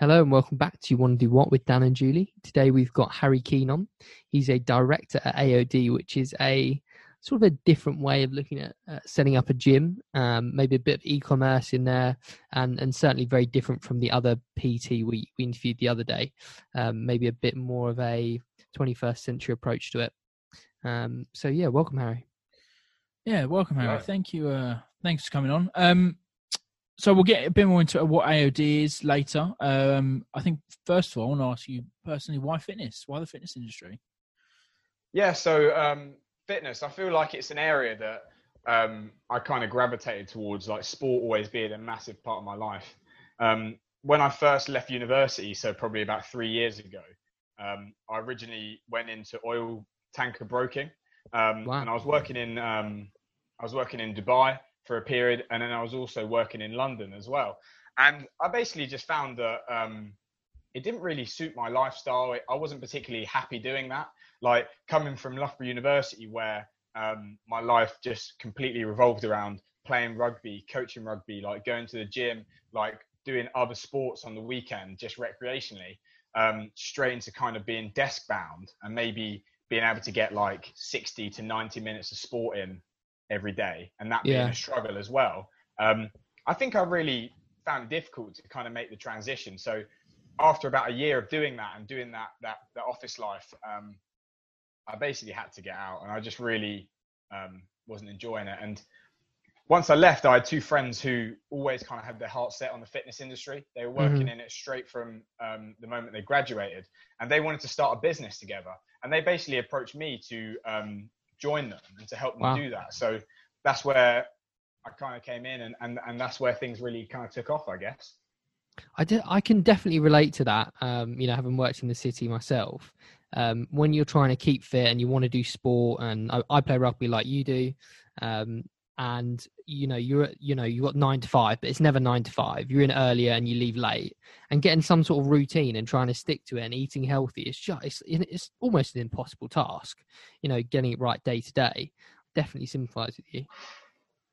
Hello and welcome back to You Want to Do What with Dan and Julie. Today we've got Harry Keane on. He's a director at AOD, which is a sort of a different way of looking at uh, setting up a gym, um, maybe a bit of e-commerce in there, and, and certainly very different from the other PT we, we interviewed the other day. Um, maybe a bit more of a 21st century approach to it. Um, so yeah, welcome Harry. Yeah, welcome Harry. Thank you. Uh, thanks for coming on. So we'll get a bit more into what AOD is later. Um, I think first of all, I want to ask you personally, why fitness? Why the fitness industry? Yeah, so um, fitness. I feel like it's an area that um, I kind of gravitated towards, like sport always being a massive part of my life. Um, when I first left university, so probably about three years ago, um, I originally went into oil tanker broking, um, wow. and I was working in I was working in Dubai for a period, and then I was also working in London as well. And I basically just found that um, it didn't really suit my lifestyle. I wasn't particularly happy doing that. Like coming from Loughborough University, where um, my life just completely revolved around playing rugby, coaching rugby, like going to the gym, like doing other sports on the weekend, just recreationally, um, straight into kind of being desk bound and maybe being able to get like 60 to 90 minutes of sport in every day, and that being a struggle as well. Um, I think I really found it difficult to kind of make the transition. So after about a year of doing that and doing that that the office life, um, I basically had to get out, and I just really um, wasn't enjoying it. And once I left, I had two friends who always kind of had their heart set on the fitness industry. They were working mm-hmm. in it straight from um, the moment they graduated, and they wanted to start a business together. And they basically approached me to um, join them and to help them wow. do that. So that's where I kind of came in, and, and and that's where things really kind of took off, I guess. I did, I can definitely relate to that. Um, you know, having worked in the city myself, um, when you're trying to keep fit and you want to do sport, and I, I play rugby like you do, um, and you know you're you know you've got nine to five but it's never nine to five. You're in earlier and you leave late. And getting some sort of routine and trying to stick to it and eating healthy is just it's, it's almost an impossible task you know getting it right day to day. Definitely sympathize with you.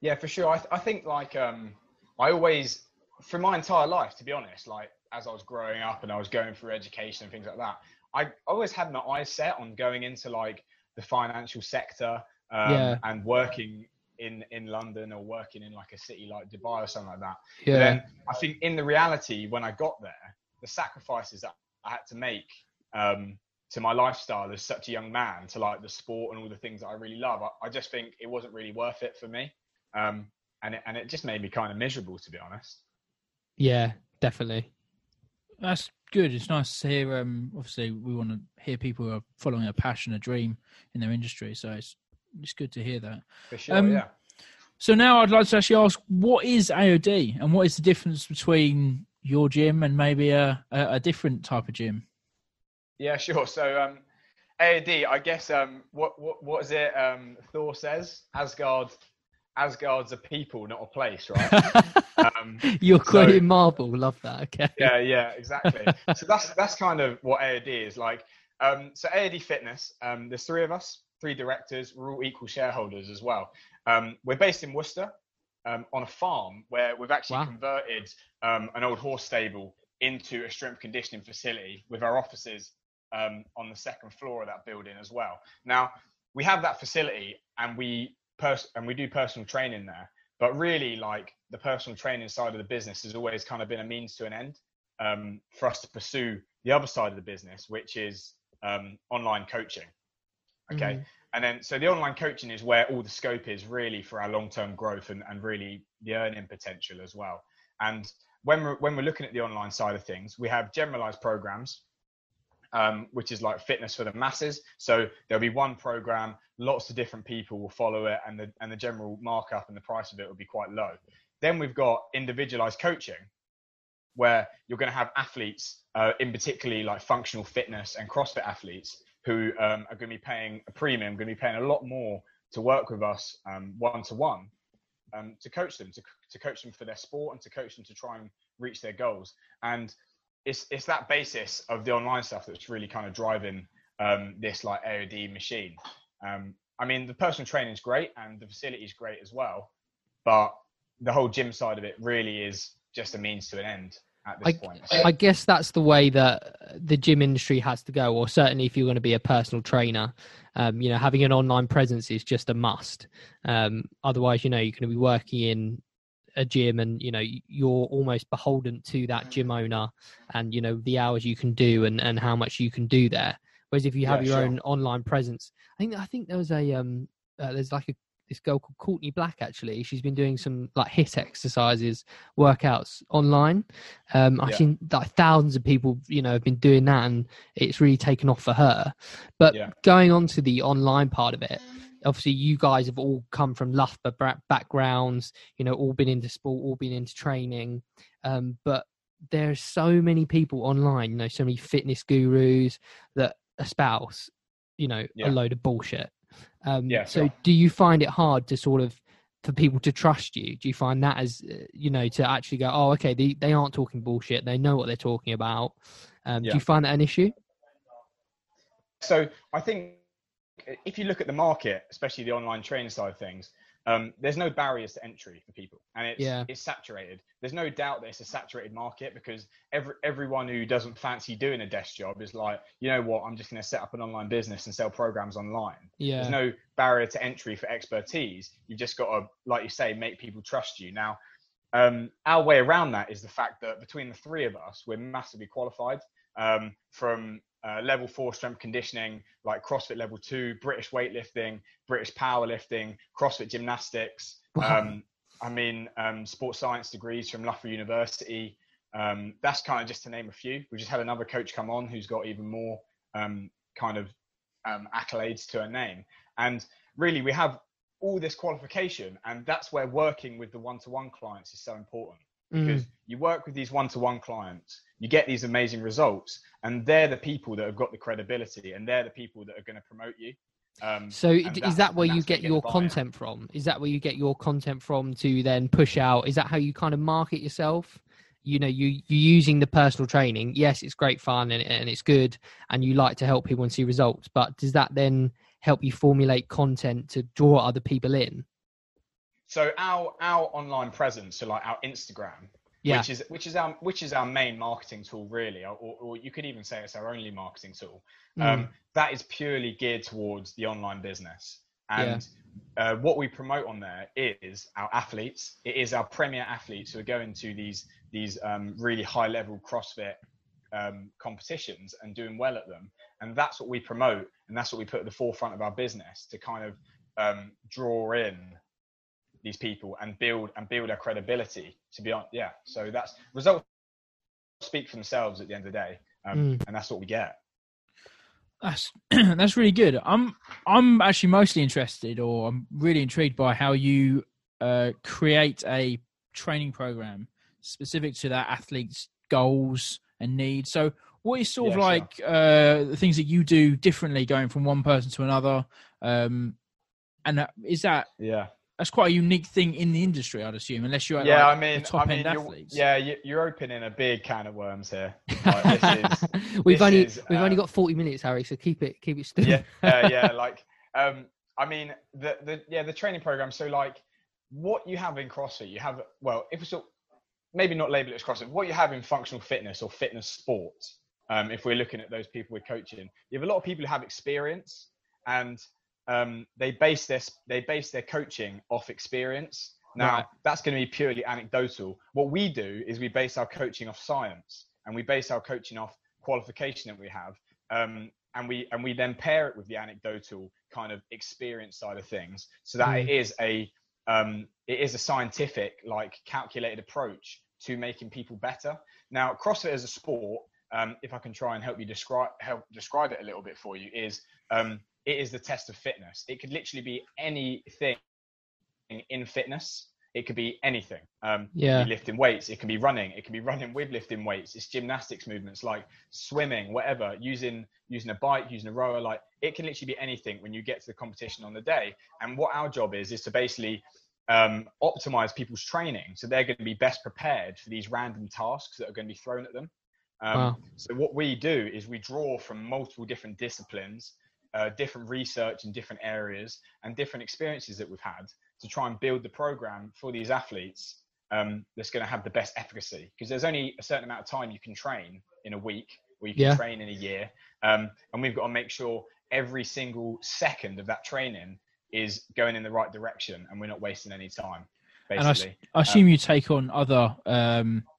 Yeah for sure. I, th- I think like um i always for my entire life to be honest like as i was growing up and i was going through education and things like that i always had my eyes set on going into like the financial sector um, yeah. and working in in London or working in like a city like Dubai or something like that. Yeah. then I think in the reality when I got there, the sacrifices that I had to make um, to my lifestyle as such a young man, to like the sport and all the things that I really love, I, I just think it wasn't really worth it for me. Um, and it, and it just made me kind of miserable to be honest. Yeah, definitely. That's good. It's nice to hear. Um, obviously, we want to hear people who are following a passion, a dream in their industry. So it's it's good to hear that. For sure, um, yeah. So now I'd like to actually ask, what is AOD, and what is the difference between your gym and maybe a, a, a different type of gym? Yeah, sure. So um, AOD, I guess um, what what what is it? Um, Thor says Asgard. Asgard's a people, not a place, right? um, You're quoting so, Marvel. Love that. Okay. Yeah, yeah, exactly. so that's that's kind of what AOD is like. Um, so AOD Fitness. Um, there's three of us three directors. We're all equal shareholders as well. Um, we're based in Worcester um, on a farm where we've actually wow. converted um, an old horse stable into a strength conditioning facility with our offices um, on the second floor of that building as well. Now we have that facility and we pers- and we do personal training there. But really, like the personal training side of the business has always kind of been a means to an end um, for us to pursue the other side of the business, which is um, online coaching. Okay. Mm-hmm. And then, so the online coaching is where all the scope is really for our long-term growth and, and really the earning potential as well. And when we're, when we're looking at the online side of things, we have generalized programs, um, which is like fitness for the masses. So there'll be one program, lots of different people will follow it, and the and the general markup and the price of it will be quite low. Then we've got individualized coaching, where you're going to have athletes, uh, in particularly like functional fitness and CrossFit athletes, who um, are going to be paying a premium, going to be paying a lot more to work with us one to one to coach them, to, to coach them for their sport and to coach them to try and reach their goals. And it's it's that basis of the online stuff that's really kind of driving um, this like AOD machine. Um, I mean, the personal training is great and the facility is great as well, but the whole gym side of it really is just a means to an end. At this I, point. I guess that's the way that the gym industry has to go, or certainly if you're going to be a personal trainer, um, you know, having an online presence is just a must. Um, otherwise, you know, you're going to be working in a gym and you know you're almost beholden to that gym owner and you know the hours you can do and and how much you can do there whereas if you have Yeah, your sure. own online presence i think i think there was a um uh, there's like a this girl called Courtney Black actually. She's been doing some like HIIT exercises, workouts online. Um, I've Yeah. seen like thousands of people, you know, have been doing that, and it's really taken off for her. But Yeah. going on to the online part of it, obviously you guys have all come from Loughborough backgrounds, you know, all been into sport, all been into training. Um, but there's so many people online, you know, so many fitness gurus that espouse, you know, Yeah. a load of bullshit. Um, Yeah, so sure. do you find it hard to sort of for people to trust you? Do you find that as uh, you know to actually go, oh, okay, they they aren't talking bullshit. They know what they're talking about. Um, Yeah. Do you find that an issue? So I think if you look at the market, especially the online training side of things, um, there's no barriers to entry for people, and it's Yeah. it's saturated. There's no doubt that it's a saturated market because every everyone who doesn't fancy doing a desk job is like, you know what, I'm just going to set up an online business and sell programs online. Yeah. There's no barrier to entry for expertise. You've just got to, like you say, make people trust you. Now, um, our way around that is the fact that between the three of us, we're massively qualified um, from uh, level four strength conditioning, like CrossFit level two, British weightlifting, British powerlifting, CrossFit gymnastics. Wow. Um, I mean, um, sports science degrees from Loughborough University. Um, that's kind of just to name a few. We just had another coach come on who's got even more um, kind of um, accolades to her name. And really, we have all this qualification, and that's where working with the one-to-one clients is so important Mm. because you work with these one-to-one clients, you get these amazing results, and they're the people that have got the credibility, and they're the people that are going to promote you. Um, So is that's- that where you get your content from? Is that where you get your content from to then push out? Is that how you kind of market yourself? You know, you you using the personal training. Yes, it's great fun and and it's good, and you like to help people and see results. But does that then help you formulate content to draw other people in? So our our online presence, so like our Instagram, Yeah. which is which is our which is our main marketing tool, really, or, or you could even say it's our only marketing tool. Mm. Um, that is purely geared towards the online business, and uh, what we promote on there is our athletes. It is our premier athletes who are going to these these um, really high level CrossFit um, competitions and doing well at them, and that's what we promote, and that's what we put at the forefront of our business to kind of um, draw in these people and build and build our credibility to be on yeah so that's results speak for themselves at the end of the day um, Mm. and that's what we get That's that's really good. I'm I'm actually mostly interested, or I'm really intrigued by how you uh, create a training program specific to that athlete's goals and needs. So, what is sort of Yeah, sure. like uh, the things that you do differently going from one person to another? Um, and that, is that yeah that's quite a unique thing in the industry, I'd assume, unless you're yeah like, i mean top i mean end you're, athletes. yeah you- you're opening a big can of worms here Like, this is we've only is, we've only um, got forty minutes, Harry. So keep it keep it still. yeah uh, yeah like um i mean the the yeah the training program so like what you have in crossfit you have well if we sort maybe not label it as crossfit what you have in functional fitness or fitness sports um if we're looking at those people we're coaching you have a lot of people who have experience and um they base this they base their coaching off experience. Now Right. that's going to be purely anecdotal. What we do is we base our coaching off science and we base our coaching off qualification that we have um, and we and we then pair it with the anecdotal kind of experience side of things so that it is a um, it is a scientific like calculated approach to making people better. Now crossfit as a sport um, if i can try and help you describe help describe it a little bit for you is um, it is the test of fitness. It could literally be anything in fitness. It could be anything. Um, Yeah. lifting weights. It can be running. It can be running with lifting weights. It's gymnastics movements like swimming whatever using using a bike using a rower. Like it can literally be anything when you get to the competition on the day. And what our job is is to basically um, optimize people's training. So they're going to be best prepared for these random tasks that are going to be thrown at them. Um, Wow. so what we do is we draw from multiple different disciplines uh, different research in different areas and different experiences that we've had to try and build the program for these athletes um, that's going to have the best efficacy because there's only a certain amount of time you can train in a week or you can Yeah. train in a year um, and we've got to make sure every single second of that training is going in the right direction and we're not wasting any time And I basically I assume you take on other.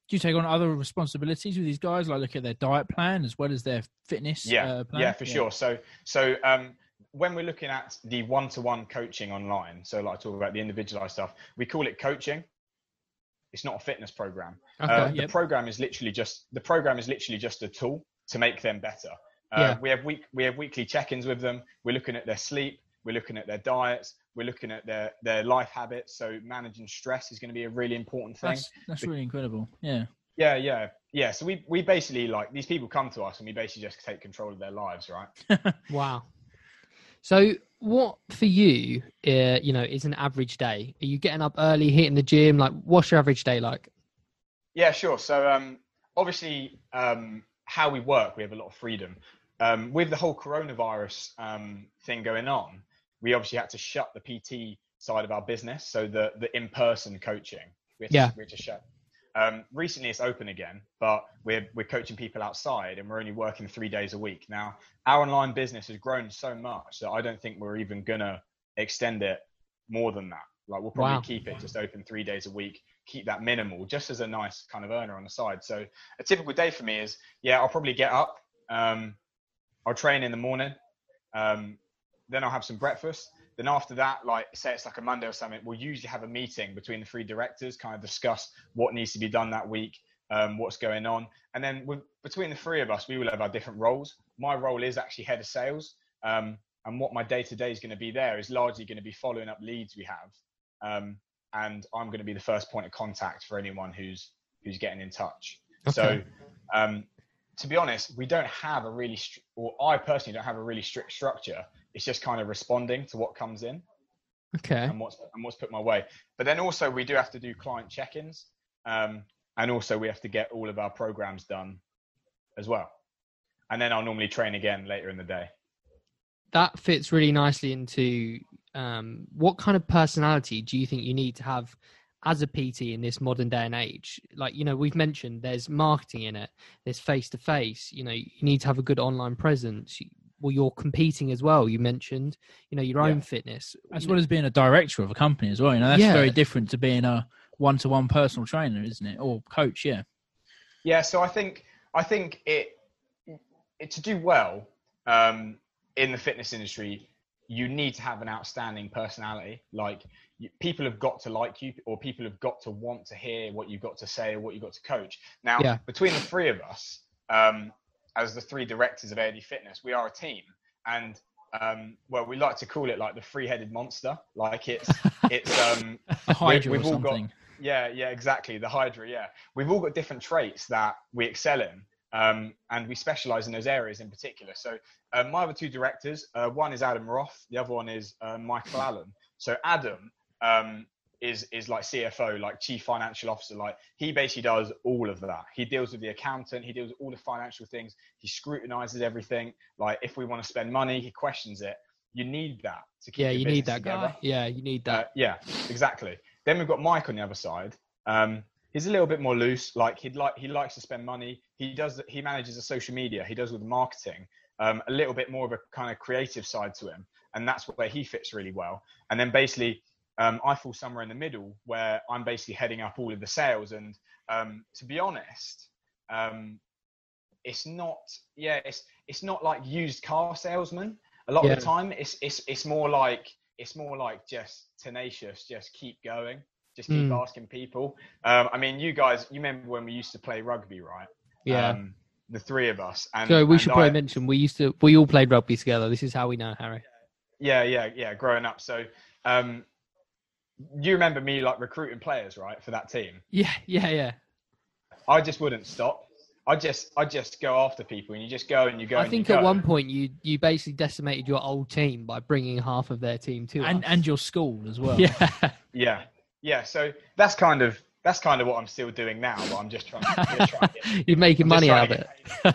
Do you take on other responsibilities with these guys, like look at their diet plan as well as their fitness? yeah uh, plan? yeah for sure so so um when we're looking at the one-to-one coaching online so like I talk about the individualized stuff we call it coaching it's not a fitness program Okay. uh, the yep. program is literally just the program is literally just a tool to make them better uh, Yeah. we have week we have weekly check-ins with them we're looking at their sleep we're looking at their diets we're looking at their their life habits so managing stress is going to be a really important thing That's that's really incredible. Yeah. yeah yeah yeah so we we basically like these people come to us and we basically just take control of their lives right Wow. So, what for you, uh, you know, is an average day? Are you getting up early, hitting the gym? Like, what's your average day like? Yeah, sure. So um, obviously, um, how we work, we have a lot of freedom. Um, with the whole coronavirus um, thing going on, we obviously had to shut the PT side of our business, so the the in-person coaching. We had to, Yeah. we had to shut. Um, recently, it's open again, but we're we're coaching people outside, and we're only working three days a week. Now, our online business has grown so much that I don't think we're even gonna extend it more than that. Like we'll probably Wow. keep it just open three days a week, keep that minimal, just as a nice kind of earner on the side. So a typical day for me is, yeah, I'll probably get up, um, I'll train in the morning, um, then I'll have some breakfast. Then after that, like say it's like a Monday or something, we'll usually have a meeting between the three directors, kind of discuss what needs to be done that week, um, what's going on, and then with, between the three of us, we will have our different roles. My role is actually head of sales, um, and what my day to day is going to be there is largely going to be following up leads we have, um, and I'm going to be the first point of contact for anyone who's who's getting in touch. So, Okay. um, to be honest, we don't have a really, str- or I personally don't have a really strict structure. It's just kind of responding to what comes in Okay. and what's and what's put my way. But then also we do have to do client check-ins, um, and also we have to get all of our programs done as well. And then I'll normally train again later in the day. That fits really nicely into um, what kind of personality do you think you need to have as a PT in this modern day and age? Like, you know, we've mentioned there's marketing in it, there's face to face, you know, you need to have a good online presence. Well, you're competing as well. You mentioned, you know, your Yeah. own fitness. As You well know, as being a director of a company as well. You know, that's Yeah. very different to being a one-to-one personal trainer, isn't it? Or coach, yeah. Yeah, so I think I think it, it to do well um, in the fitness industry, you need to have an outstanding personality. Like you, people have got to like you, or people have got to want to hear what you've got to say or what you've got to coach. Now, Yeah. between the three of us, um, as the three directors of AOD Fitness, we are a team, and um, well, we like to call it like the three-headed monster. Like it's it's um, A Hydra we've or all got- yeah, yeah, exactly. The Hydra, yeah. We've all got different traits that we excel in, um, and we specialize in those areas in particular. So, uh, my other two directors, uh, one is Adam Roth, the other one is uh, Michael Allen. So, Adam um, is is like CFO, like Chief Financial Officer. Like he basically does all of that. He deals with the accountant. He deals with all the financial things. He scrutinizes everything. Like if we want to spend money, he questions it. You need that to keep. yeah, you need that together. guy. Yeah, you need Uh, that. yeah, exactly. Then we've got Mike on the other side. Um, he's a little bit more loose. Like he'd like he likes to spend money. He does he manages the social media. He does with the marketing. Um, a little bit more of a kind of creative side to him, and that's where he fits really well. And then basically, um, I fall somewhere in the middle where I'm basically heading up all of the sales. And um, to be honest, um, it's not yeah it's it's not like used car salesman. A lot Yeah. of the time, it's it's it's more like it's more like just tenacious, just keep going, just keep Mm. asking people. Um, I mean, you guys, you remember when we used to play rugby, right? Yeah. Um, the three of us. And, so we and should probably I- mention we used to we all played rugby together. This is how we know Harry. Yeah, yeah, yeah. Growing up, so um, you remember me like recruiting players, right, for that team. Yeah, yeah, yeah. I just wouldn't stop. I just, I just go after people, and you just go and you go. I and think you at go. one point you you basically decimated your old team by bringing half of their team to And us. and your school as well. yeah, Yeah, yeah. So that's kind of that's kind of what I'm still doing now, but I'm just trying. Trying to get, you're making I'm money out of it.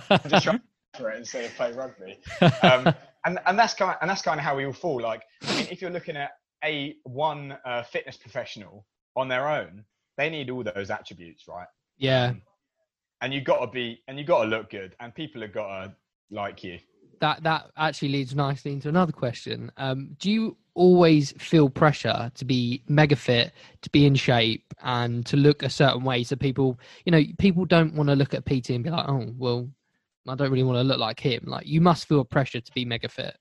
I'm just trying for it instead of play rugby. Um, and and that's kind of, and that's kind of how we all fall. Like, I mean, if you're looking at a one uh, fitness professional on their own, they need all those attributes, right? Yeah. Um, and you've got to be, and you've got to look good, and people have got to like you. That that actually leads nicely into another question. Um, do you always feel pressure to be mega fit, to be in shape, and to look a certain way? So people, you know, people don't want to look at PT and be like, oh, well, I don't really want to look like him. Like you must feel pressure to be mega fit.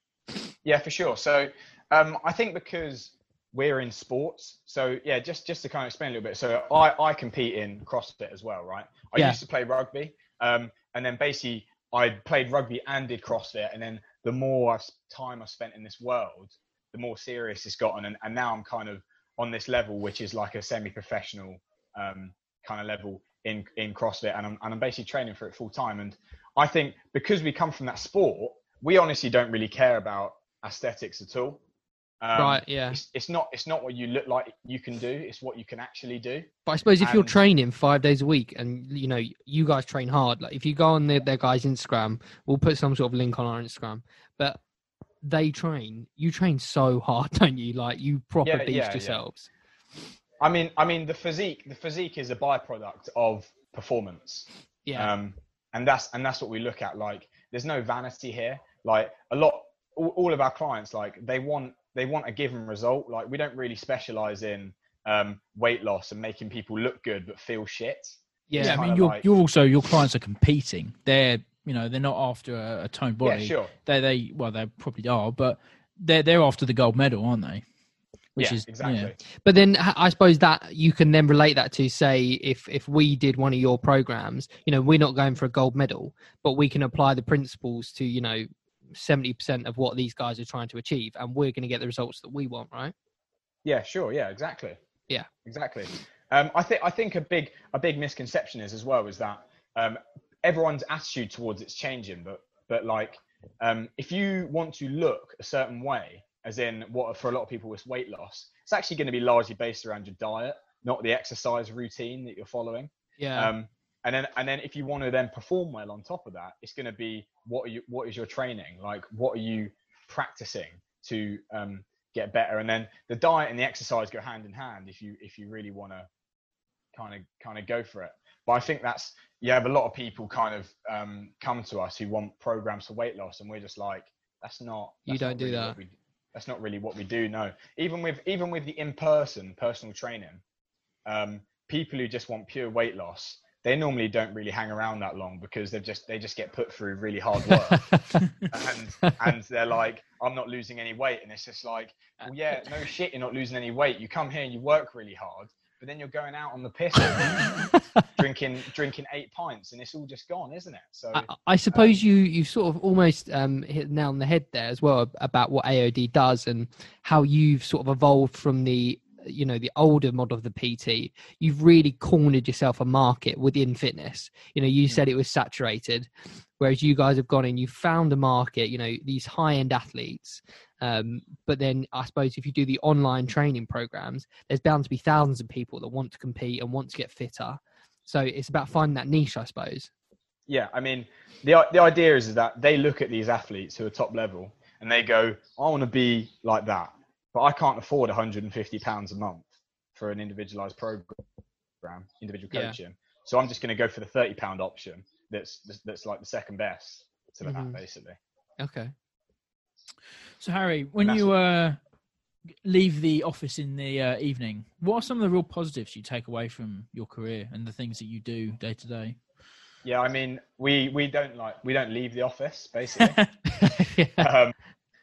Yeah, for sure. So um, I think because we're in sports, so yeah, just just to kind of explain a little bit. So I I compete in CrossFit as well, right? I Yeah. used to play rugby, um, and then basically I played rugby and did CrossFit, and then the more time I've spent in this world, the more serious it's gotten, and, and now I'm kind of on this level, which is like a semi-professional um, kind of level in in CrossFit, and I'm and I'm basically training for it full time. And I think because we come from that sport, we honestly don't really care about aesthetics at all. Um, right. Yeah. It's, it's not it's not what you look like you can do. It's what you can actually do. But I suppose if you're training five days a week and you know you guys train hard, like if you go on their, their guys' Instagram, we'll put some sort of link on our Instagram. But they train, you train so hard, don't you? Like you proper Yeah, beast yeah, yeah. yourselves. I mean I mean the physique the physique is a byproduct of performance. Yeah. Um, and that's and that's what we look at. Like there's no vanity here. Like a lot all, all of our clients like they want they want a given result. Like we don't really specialize in um, weight loss and making people look good but feel shit. yeah. Yeah, I mean, you're like- you're also your clients are competing. They're you know they're not after a, a toned body. Yeah, sure. They they well they probably are, but they're they're after the gold medal, aren't they? Which yeah, is exactly. yeah. But then I suppose that you can then relate that to say if if we did one of your programs, you know, we're not going for a gold medal, but we can apply the principles to you know seventy percent of what these guys are trying to achieve, and we're going to get the results that we want, right? Yeah, sure. Yeah, exactly. Yeah. exactly. Um, I think I think a big a big misconception is as well is that um, everyone's attitude towards it's changing, but but like um, if you want to look a certain way, as in what for a lot of people is weight loss, it's actually going to be largely based around your diet, not the exercise routine that you're following. Yeah. Um, and then and then if you want to then perform well on top of that, it's going to be what are you what is your training like? What are you practicing to um, get better? And then the diet and the exercise go hand in hand if you if you really want to kind of kind of go for it. But I think that's you have a lot of people kind of um, come to us who want programs for weight loss, and we're just like that's not You that's not don't do really that. we- that's not really what we do. No, even with even with the in person personal training, um, people who just want pure weight loss, they normally don't really hang around that long because they just they just get put through really hard work, and and they're like, I'm not losing any weight, and it's just like, well, yeah, no shit, you're not losing any weight. You come here and you work really hard, but then you're going out on the piss, drinking drinking eight pints, and it's all just gone, isn't it? So I, I suppose you you sort of almost um, hit the nail on the head there as well about what AOD does and how you've sort of evolved from the you know the older model of the PT. You've really cornered yourself a market within fitness. You know, you said it was saturated, whereas you guys have gone in. You found a market. You know, these high end athletes. Um, but then I suppose if you do the online training programs, there's bound to be thousands of people that want to compete and want to get fitter. So it's about finding that niche, I suppose. yeah, I mean, the the idea is, is that they look at these athletes who are top level and they go, I want to be like that, but I can't afford 150 pounds a month for an individualized program, individual Yeah. coaching. So I'm just going to go for the 30 pound option. That's that's like the second best to Mhm. that, basically. Okay. So Harry, when That's- you uh, leave the office in the uh, evening, what are some of the real positives you take away from your career and the things that you do day to day? Yeah, I mean, we we don't like we don't leave the office basically. yeah. um,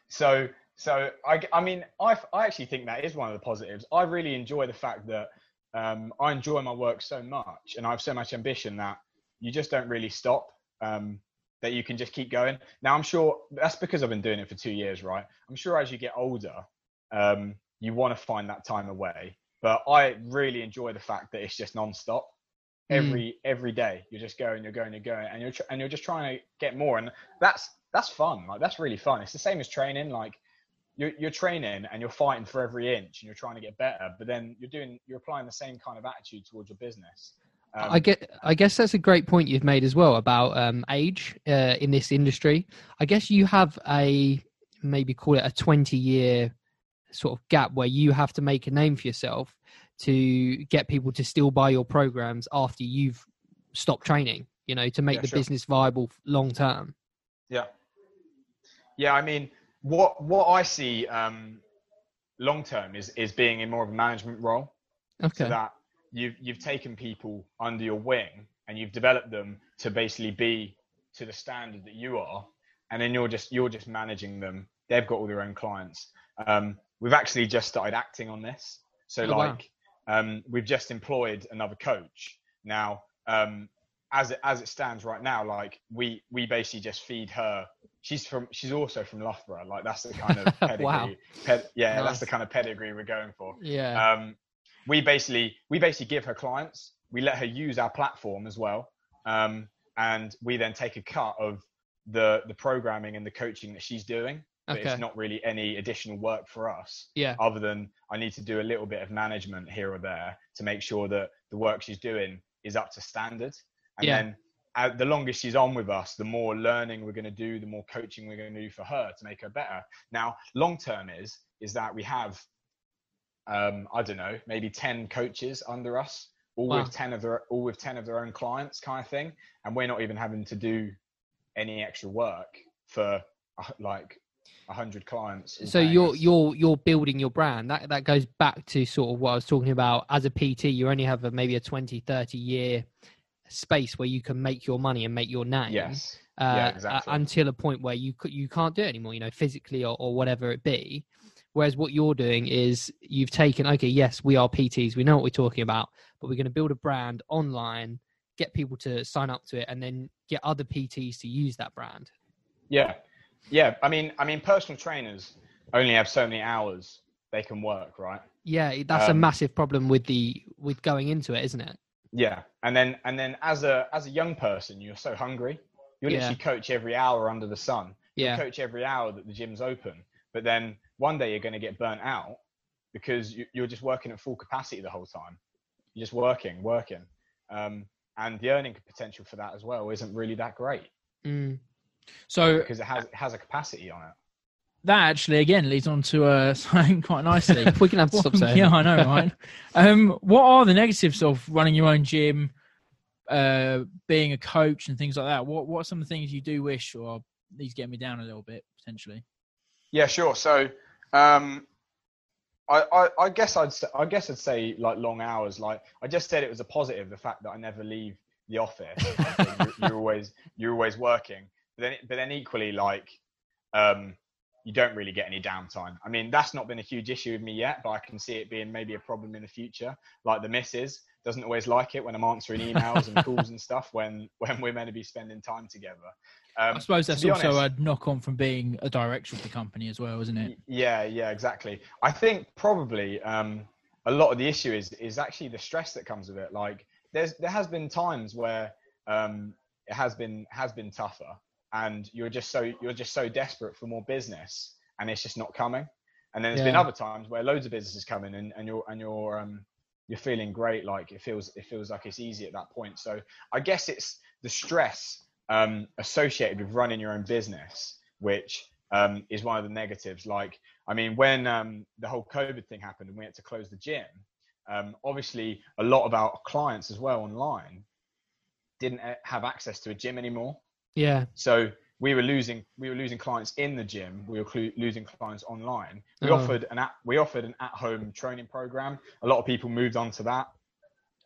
so so I, I mean I, I actually think that is one of the positives. I really enjoy the fact that um, i enjoy my work so much and i have so much ambition that you just don't really stop um, that you can just keep going. Now i'm sure that's because i've been doing it for two years right? I'm sure as you get older um, you want to find that time away. But i really enjoy the fact that it's just non-stop. Mm. every every day you're just going you're going you're going and you're tr- and you're just trying to get more and that's that's fun. Like that's really fun. It's the same as training. Like you're, you're training and you're fighting for every inch and you're trying to get better but then you're doing you're applying the same kind of attitude towards your business um, I get. I guess that's a great point you've made as well about um, age uh, in this industry. I guess you have a maybe call it a twenty-year sort of gap where you have to make a name for yourself. to get people to still buy your programs after you've stopped training? You know, to make Yeah, the sure. business viable long term. Yeah. Yeah, I mean, what what I see um, long term is is being in more of a management role. Okay. So that you've you've taken people under your wing and you've developed them to basically be to the standard that you are, and then you're just you're just managing them. They've got all their own clients. Um, we've actually just started acting on this. So Oh, wow. like um, we've just employed another coach now. Um, as it as it stands right now, like we we basically just feed her. She's from she's also from Loughborough. Like that's the kind of pedigree. Wow. ped- yeah, Nice. that's the kind of pedigree we're going for yeah. um, we basically we basically give her clients we let her use our platform as well um, and we then take a cut of the the programming and the coaching that she's doing but okay. it's not really any additional work for us yeah. other than i need to do a little bit of management here or there to make sure that the work she's doing is up to standard and Yeah. then uh, the longer she's on with us the more learning we're going to do the more coaching we're going to do for her to make her better now long term is is that we have um, I don't know, maybe 10 coaches under us, all Wow. with 10 of their all with 10 of their own clients kind of thing. And we're not even having to do any extra work for uh, like a hundred clients. So paying you're you're you're building your brand. That that goes back to sort of what I was talking about. As a PT, you only have a, maybe a 20, 30 year space where you can make your money and make your name. yes. uh, Yeah, uh, until a point where you you can't do it anymore, you know, physically or, or whatever it be. Whereas what you're doing is you've taken, okay, yes, we are PTs, we know what we're talking about, but we're going to build a brand online, get people to sign up to it, and then get other PTs to use that brand. Yeah. Yeah. I mean, I mean, personal trainers only have so many hours they can work, right? Yeah, that's a Um, massive problem with the with going into it, isn't it? Yeah. And then, and then as a, as a young person, you're so hungry. You Yeah. literally coach every hour under the sun. you Yeah, coach every hour that the gym's open. But then one day you're going to get burnt out because you, you're just working at full capacity the whole time. You're just working, working. Um, and the earning potential for that as well isn't really that great mm. So because it has, it has a capacity on it. That actually again leads on to uh, something quite nicely. we're gonna have to stop saying. yeah. I know, right? um, what are the negatives of running your own gym, uh, being a coach, and things like that? What What are some of the things you do wish, or these get me down a little bit potentially? Yeah, sure. So, um, I, I, I guess I'd s- I guess I'd say like long hours. Like I just said, it was a positive the fact that I never leave the office. Like, you're, you're always you're always working. But then but then equally like um, you don't really get any downtime. I mean that's not been a huge issue with me yet, but I can see it being maybe a problem in the future. Like the missus doesn't always like it when I'm answering emails and calls and stuff when when we're meant to be spending time together. Um, I suppose that's also honest- a knock on from being a director of the company as well, isn't it? Yeah, yeah, exactly. I think probably um, a lot of the issue is is actually the stress that comes with it. Like there's there has been times where um, it has been has been tougher, and you're just so you're just so desperate for more business, and it's just not coming. And then there's been other times where loads of businesses come in, and, and you're and you're um, you're feeling great. Like it feels it feels like it's easy at that point. So I guess it's the stress um, associated with running your own business, which um, is one of the negatives. Like, I mean, when um, the whole COVID thing happened and we had to close the gym, um, obviously a lot of our clients as well online didn't uh, have access to a gym anymore. Yeah, So we were losing we were losing clients in the gym. We were clu- losing clients online. We Oh. offered an at, we offered an at home training program. A lot of people moved on to that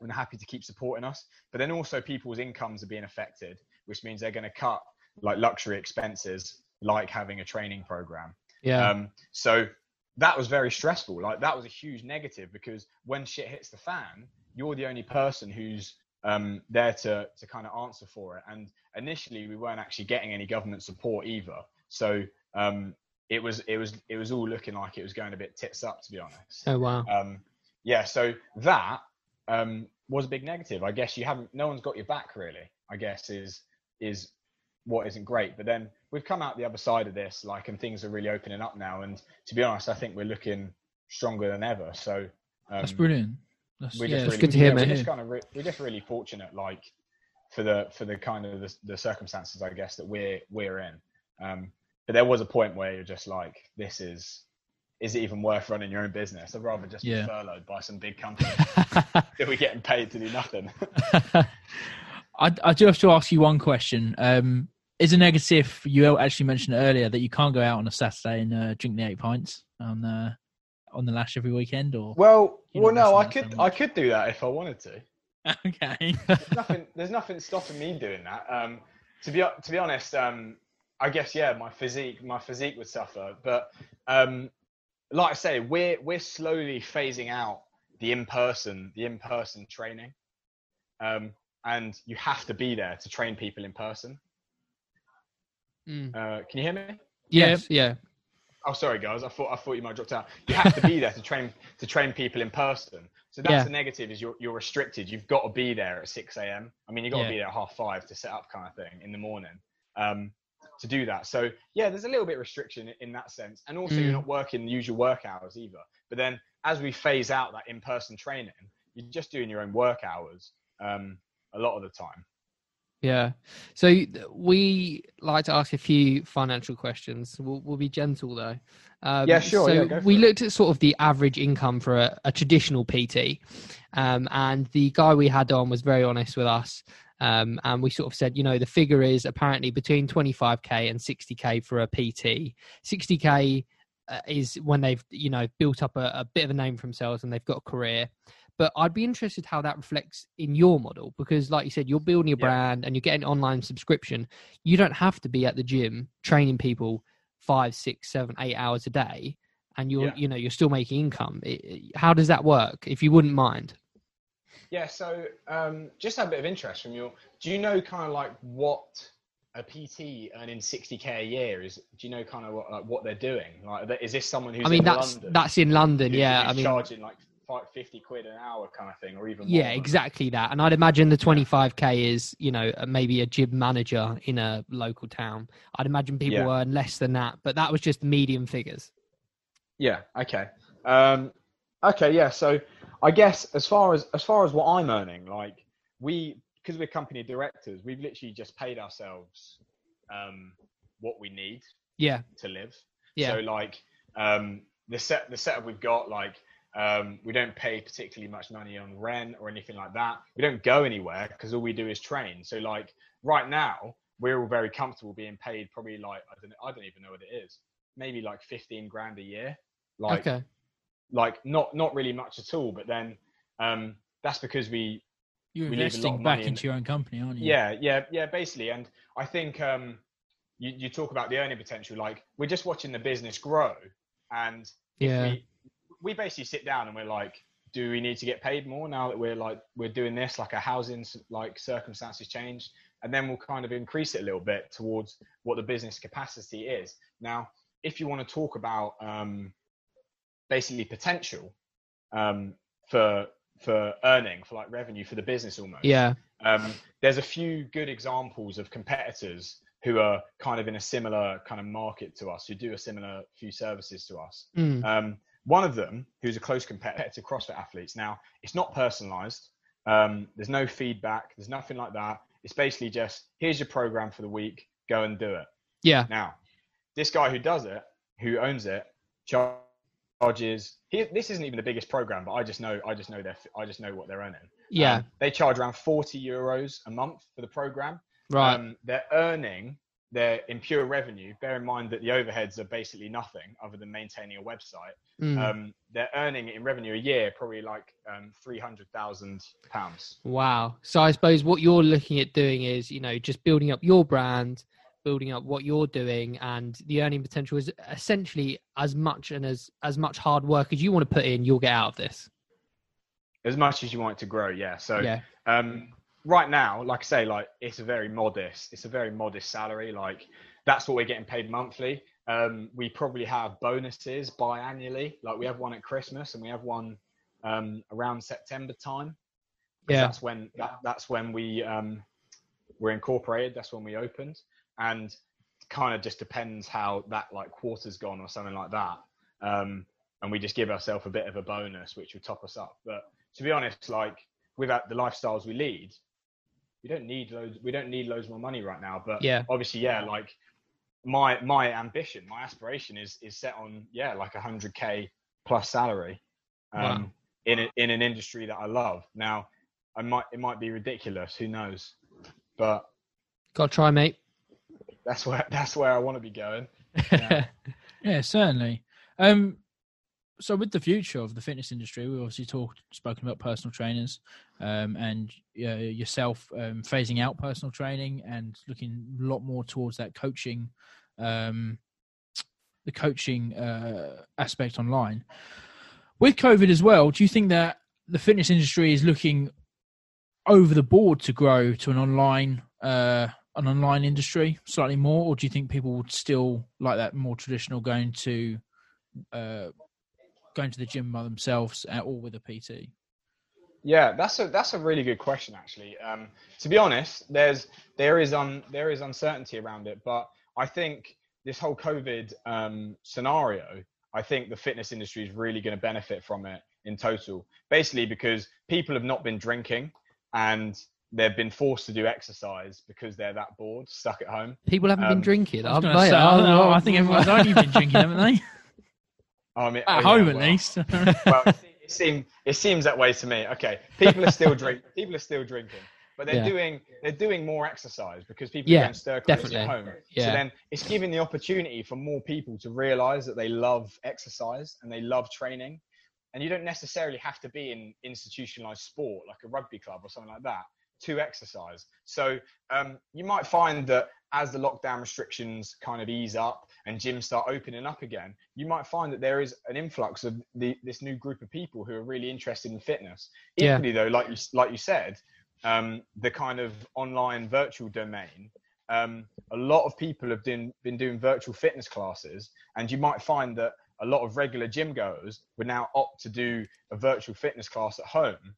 and happy to keep supporting us. But then also people's incomes are being affected, which means they're going to cut like luxury expenses, like having a training program. yeah, Um, so that was very stressful. Like that was a huge negative because when shit hits the fan, you're the only person who's um, there to to kind of answer for it. And initially, we weren't actually getting any government support either. So um, it was it was it was all looking like it was going a bit tits up, to be honest. oh wow, Um, yeah, so that um, was a big negative. I guess you haven't, no one's got your back really. I guess is is what isn't great. But then we've come out the other side of this, like, and things are really opening up now. And to be honest, I think we're looking stronger than ever. So um, That's brilliant. That's, we're yeah, it's really, good to hear, yeah, mate. We're just kind of re- we're just really fortunate, like for the for the kind of the, the circumstances, I guess that we're we're in. Um, but there was a point where you're just like, this is is it even worth running your own business? I'd rather just Yeah. be furloughed by some big company than we're getting paid to do nothing. I, I do have to ask you one question. Um, is a negative you actually mentioned earlier that you can't go out on a Saturday and uh, drink the eight pints on uh, on the lash every weekend, or well, well, no, I missing out so could. I could do that if I wanted to. okay, There's nothing, there's nothing stopping me doing that. Um, to be, to be honest, um, I guess yeah, my physique, my physique would suffer, but um, like I say, we're we're slowly phasing out the in-person, the in-person training, um, and you have to be there to train people in person. Mm. Uh, can you hear me? Yes, yeah. Oh, sorry, guys. I thought I thought you might have dropped out. You have to be there to train to train people in person. So that's Yeah. the negative is you're you're restricted. You've got to be there at six a.m. I mean, you've got Yeah. to be there at half five to set up, kind of thing, in the morning. Um, to do that. So yeah, there's a little bit of restriction in, in that sense, and also Mm. you're not working the usual work hours either. But then as we phase out that in-person training, you're just doing your own work hours um, a lot of the time. Yeah. So we like to ask a few financial questions. We'll, we'll be gentle though. Um, Yeah, sure, So yeah, we it. looked at sort of the average income for a, a traditional PT, um, and the guy we had on was very honest with us. Um, and we sort of said, you know, the figure is apparently between 25k and 60k for a PT. 60k uh, is when they've, you know, built up a, a bit of a name for themselves and they've got a career but I'd be interested how that reflects in your model because, like you said, you're building a Yeah. brand and you're getting online subscription. You don't have to be at the gym training people five, six, seven, eight hours a day, and you're Yeah. you know you're still making income. It- how does that work? If you wouldn't mind. Yeah, so um, just a bit of interest from your. Do you know kind of like what a PT earning 60k a year is? Do you know kind of what, like, what they're doing? Like, is this someone who's I mean, in that's London? that's in London, yeah. I mean, charging like five, 50 quid an hour kind of thing, or even more yeah, exactly that. And I'd imagine the 25k is you know maybe a gym manager in a local town. I'd imagine people Yeah. earn less than that, but that was just medium figures. Yeah. Okay. Um, okay. Yeah. So I guess as far as as far as what I'm earning, like we because we're company directors, we've literally just paid ourselves um, what we need Yeah, to live. yeah, So like um, the set the setup we've got, like um, we don't pay particularly much money on rent or anything like that. We don't go anywhere because all we do is train. So like right now, we're all very comfortable being paid probably like I don't I don't even know what it is, maybe like fifteen grand a year. Like okay, like not not really much at all. But then um, that's because we you're We leave a lot investing back in- into your own company, aren't you? yeah yeah yeah basically. And I think um, you you talk about the earning potential. Like we're just watching the business grow, and if yeah. we we basically sit down and we're like do we need to get paid more now that we're like we're doing this like our housing like circumstances change and then we'll kind of increase it a little bit towards what the business capacity is now if you want to talk about um, basically potential um, for for earning for like revenue for the business almost Yeah. um, there's a few good examples of competitors who are kind of in a similar kind of market to us, who do a similar few services to us. Mm. Um, one of them, who's a close competitor to CrossFit athletes. Now, it's not personalized. Um, there's no feedback. There's nothing like that. It's basically just here's your program for the week. Go and do it. Yeah. Now, this guy who does it, who owns it, charges. He, this isn't even the biggest program, but I just know. I just know their. I just know what they're earning. Yeah. Um, they charge around 40 euros a month for the program. right. Um, they're earning their in pure revenue. Bear in mind that the overheads are basically nothing other than maintaining a website. Mm. Um, they're earning in revenue a year probably like um, 300,000 pounds. Wow. So I suppose what you're looking at doing is, you know, just building up your brand, building up what you're doing, and the earning potential is essentially as much and as as much hard work as you want to put in, you'll get out of this. As much as you want it to grow, yeah. So Yeah. um, right now, like I say, like it's a very modest, it's a very modest salary. Like that's what we're getting paid monthly. Um, we probably have bonuses biannually. Like we have one at Christmas and we have one um, around September time. Yeah. That's when that, that's when we um, were incorporated. That's when we opened, and kind of just depends how that like quarter's gone or something like that. Um, and we just give ourselves a bit of a bonus, which will top us up. But to be honest, like without the lifestyles we lead, we don't need loads. We don't need loads more money right now. But Yeah. obviously, yeah, like my my ambition, my aspiration is is set on yeah, like a hundred k plus salary, um, wow. in a, in an industry that I love. Now, I might it might be ridiculous, who knows, but got to try, mate. That's where that's where I want to be going. Yeah, yeah certainly. Um, so with the future of the fitness industry, we obviously talked spoken about personal trainers um, and uh, yourself um, phasing out personal training and looking a lot more towards that coaching, um, the coaching uh, aspect online. With COVID as well, do you think that the fitness industry is looking over the board to grow to an online uh, an online industry slightly more, or do you think people would still like that more traditional going to uh, going to the gym by themselves or with a PT? Yeah, that's a that's a really good question actually. Um, to be honest, there's there is un, there is uncertainty around it, but I think this whole COVID um, scenario, I think the fitness industry is really going to benefit from it in total. Basically, because people have not been drinking and they've been forced to do exercise because they're that bored, stuck at home. People haven't um, been drinking. I, say, I, I think everyone's only been drinking, haven't they? I mean, at oh, home yeah, at well, least. well, it seems it seems that way to me. Okay, people are still drink. People are still drinking, but they're yeah. doing they're doing more exercise because people yeah, are stir crazy at home. Yeah. So then it's giving the opportunity for more people to realize that they love exercise and they love training. And you don't necessarily have to be in institutionalized sport like a rugby club or something like that to exercise. So um, you might find that as the lockdown restrictions kind of ease up and gyms start opening up again, you might find that there is an influx of the, this new group of people who are really interested in fitness. Equally, though, like you like you said, um, the kind of online virtual domain. Um, a lot of people have been, been doing virtual fitness classes, and you might find that a lot of regular gym goers would now opt to do a virtual fitness class at home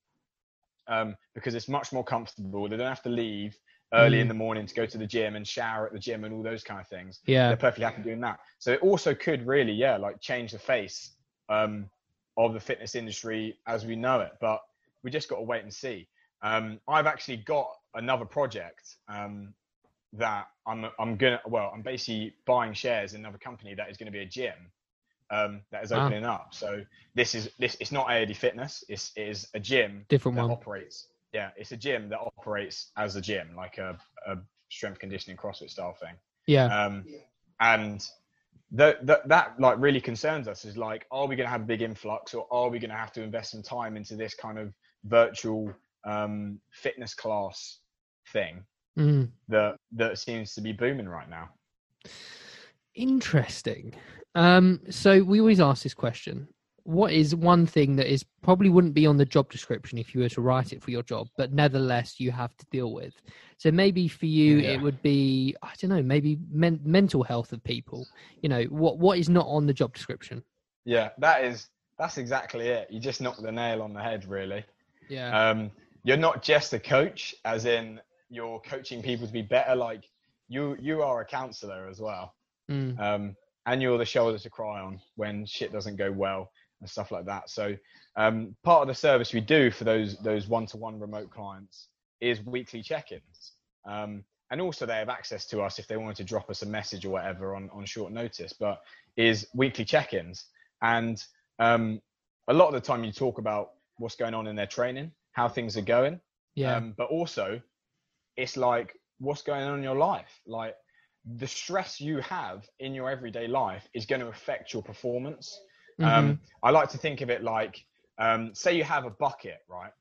um, because it's much more comfortable. They don't have to leave early mm. in the morning to go to the gym and shower at the gym and all those kind of things. Yeah, they're perfectly happy doing that. So it also could really, yeah, like change the face um, of the fitness industry as we know it. But we just got to wait and see. Um, I've actually got another project um, that I'm I'm gonna well I'm basically buying shares in another company that is going to be a gym um, that is opening wow. up. So this is this it's not AOD Fitness. It's it is a gym different that one operates yeah, it's a gym that operates as a gym, like a, a strength conditioning CrossFit style thing. Yeah. Um, and that that that like really concerns us is like, are we going to have a big influx, or are we going to have to invest some time into this kind of virtual um, fitness class thing mm. that that seems to be booming right now? Interesting. Um, so we always ask this question: what is one thing that is probably wouldn't be on the job description if you were to write it for your job, but nevertheless you have to deal with? So maybe for you yeah. it would be I don't know, maybe men- mental health of people. You know, what what is not on the job description? Yeah, that is that's exactly it. You just knocked the nail on the head, really. Yeah. Um, you're not just a coach, as in you're coaching people to be better. Like you, you are a counselor as well. Mm. Um, and you're the shoulder to cry on when shit doesn't go well and stuff like that. So um, part of the service we do for those those one-to-one remote clients is weekly check-ins. Um, and also they have access to us if they wanted to drop us a message or whatever on, on short notice, but is weekly check-ins. And um, a lot of the time you talk about what's going on in their training, how things are going. Yeah. Um, but also it's like what's going on in your life. Like the stress you have in your everyday life is going to affect your performance. Um, mm-hmm. Um, I like to think of it like, um, say you have a bucket, right?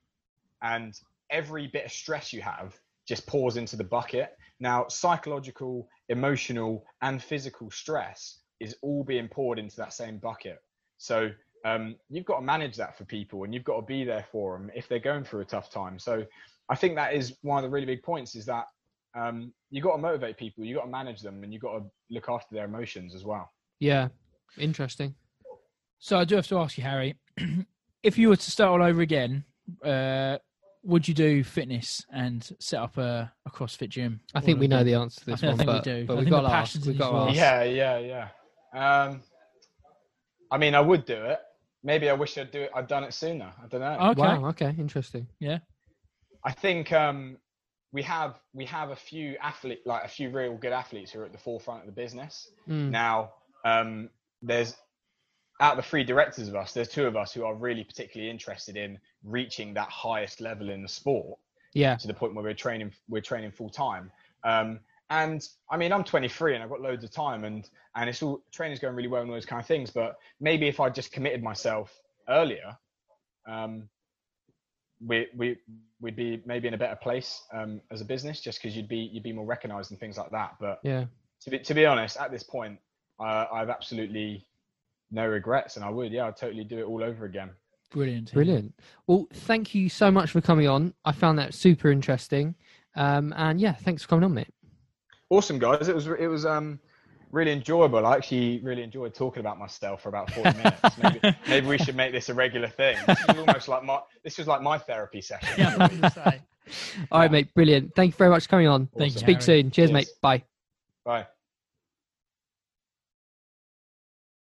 And every bit of stress you have just pours into the bucket. Now, psychological, emotional, and physical stress is all being poured into that same bucket. So um, you've got to manage that for people, and you've got to be there for them if they're going through a tough time. So I think that is one of the really big points: is that um, you've got to motivate people, you've got to manage them, and you've got to look after their emotions as well. Yeah, interesting. So I do have to ask you, Harry, if you were to start all over again, uh, would you do fitness and set up a, a CrossFit gym? I think we know the answer to this one, but, we do. but we've got to ask. We've got to ask. Yeah, yeah, yeah. Um, I mean, I would do it. Maybe I wish I'd do it. I'd done it sooner. I don't know. Okay. Wow. Okay. Interesting. Yeah. I think um, we have we have a few athlete like a few real good athletes who are at the forefront of the business Mm. now um, there's out of the three directors of us there's two of us who are really particularly interested in reaching that highest level in the sport Yeah. to the point where we're training we're training full time um, and i mean i'm 23 and i've got loads of time and and it's all training's going really well and all those kind of things but maybe if i just committed myself earlier um, we we we'd be maybe in a better place um, as a business just because you'd be you'd be more recognized and things like that but Yeah. to be to be honest at this point uh, i've absolutely no regrets and i would yeah i'd totally do it all over again Brilliant. Brilliant. Well, thank you so much for coming on. I found that super interesting. Um, and yeah, thanks for coming on, mate. awesome guys it was it was um really enjoyable i actually really enjoyed talking about myself for about 40 minutes maybe, maybe we should make this a regular thing this is almost like my this was like my therapy session Yeah, I was gonna. All right, mate. Brilliant. Thank you very much for coming on. Thank you, Speak Harry. soon. Cheers, Cheers. mate. Bye. bye